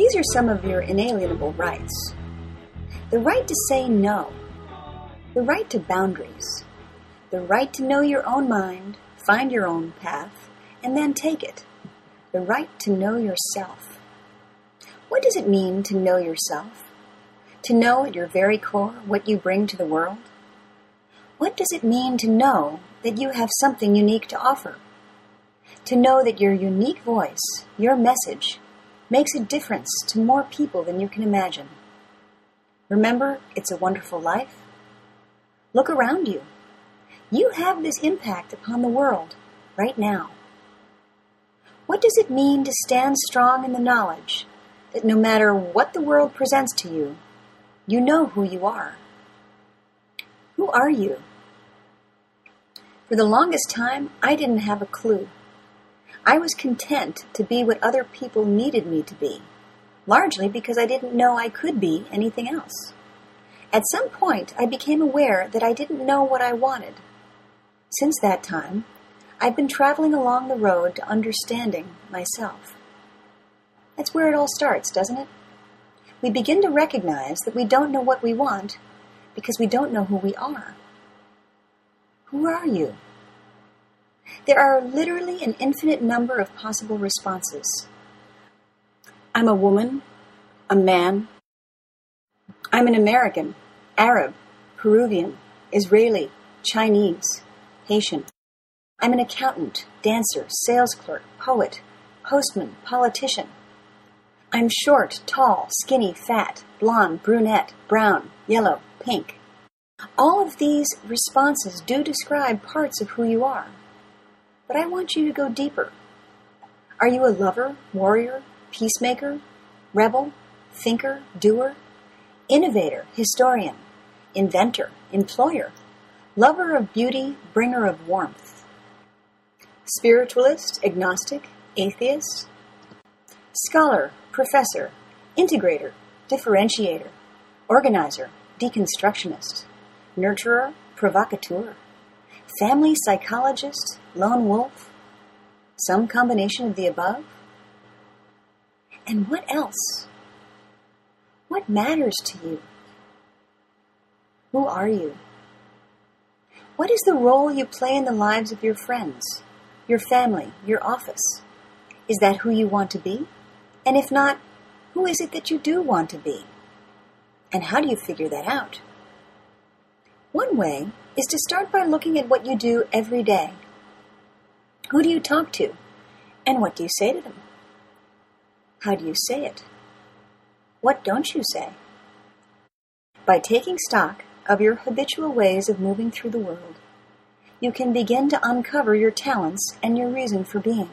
These are some of your inalienable rights the right to say no, the right to boundaries, the right to know your own mind, find your own path, and then take it, the right to know yourself. What does it mean to know yourself? To know at your very core what you bring to the world? What does it mean to know that you have something unique to offer? To know that your unique voice, your message, makes a difference to more people than you can imagine. Remember, it's a wonderful life. Look around you. You have this impact upon the world right now. What does it mean to stand strong in the knowledge that no matter what the world presents to you, you know who you are? Who are you? For the longest time, I didn't have a clue. I was content to be what other people needed me to be, largely because I didn't know I could be anything else. At some point, I became aware that I didn't know what I wanted. Since that time, I've been traveling along the road to understanding myself. That's where it all starts, doesn't it? We begin to recognize that we don't know what we want because we don't know who we are. Who are you? There are literally an infinite number of possible responses. I'm a woman, a man. I'm an American, Arab, Peruvian, Israeli, Chinese, Haitian. I'm an accountant, dancer, sales clerk, poet, postman, politician. I'm short, tall, skinny, fat, blonde, brunette, brown, yellow, pink. All of these responses do describe parts of who you are. But I want you to go deeper. Are you a lover, warrior, peacemaker, rebel, thinker, doer, innovator, historian, inventor, employer, lover of beauty, bringer of warmth, spiritualist, agnostic, atheist, scholar, professor, integrator, differentiator, organizer, deconstructionist, nurturer, provocateur, family psychologist, lone wolf, some combination of the above? And what else? What matters to you? Who are you? What is the role you play in the lives of your friends, your family, your office? Is that who you want to be? And if not, who is it that you do want to be? And how do you figure that out? One way is to start by looking at what you do every day. Who do you talk to? And what do you say to them? How do you say it? What don't you say? By taking stock of your habitual ways of moving through the world, you can begin to uncover your talents and your reason for being.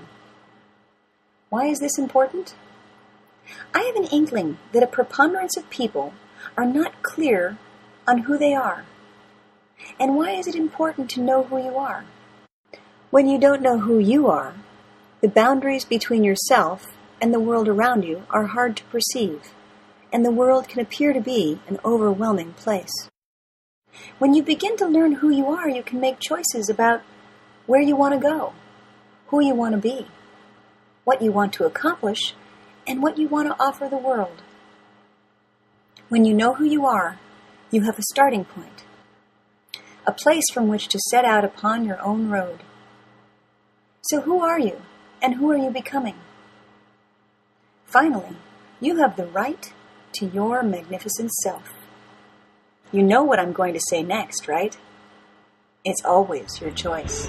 Why is this important? I have an inkling that a preponderance of people are not clear on who they are. And why is it important to know who you are? When you don't know who you are, the boundaries between yourself and the world around you are hard to perceive, and the world can appear to be an overwhelming place. When you begin to learn who you are, you can make choices about where you want to go, who you want to be, what you want to accomplish, and what you want to offer the world. When you know who you are, you have a starting point, a place from which to set out upon your own road. So, who are you, and who are you becoming? Finally, you have the right to your magnificent self. You know what I'm going to say next, right? It's always your choice.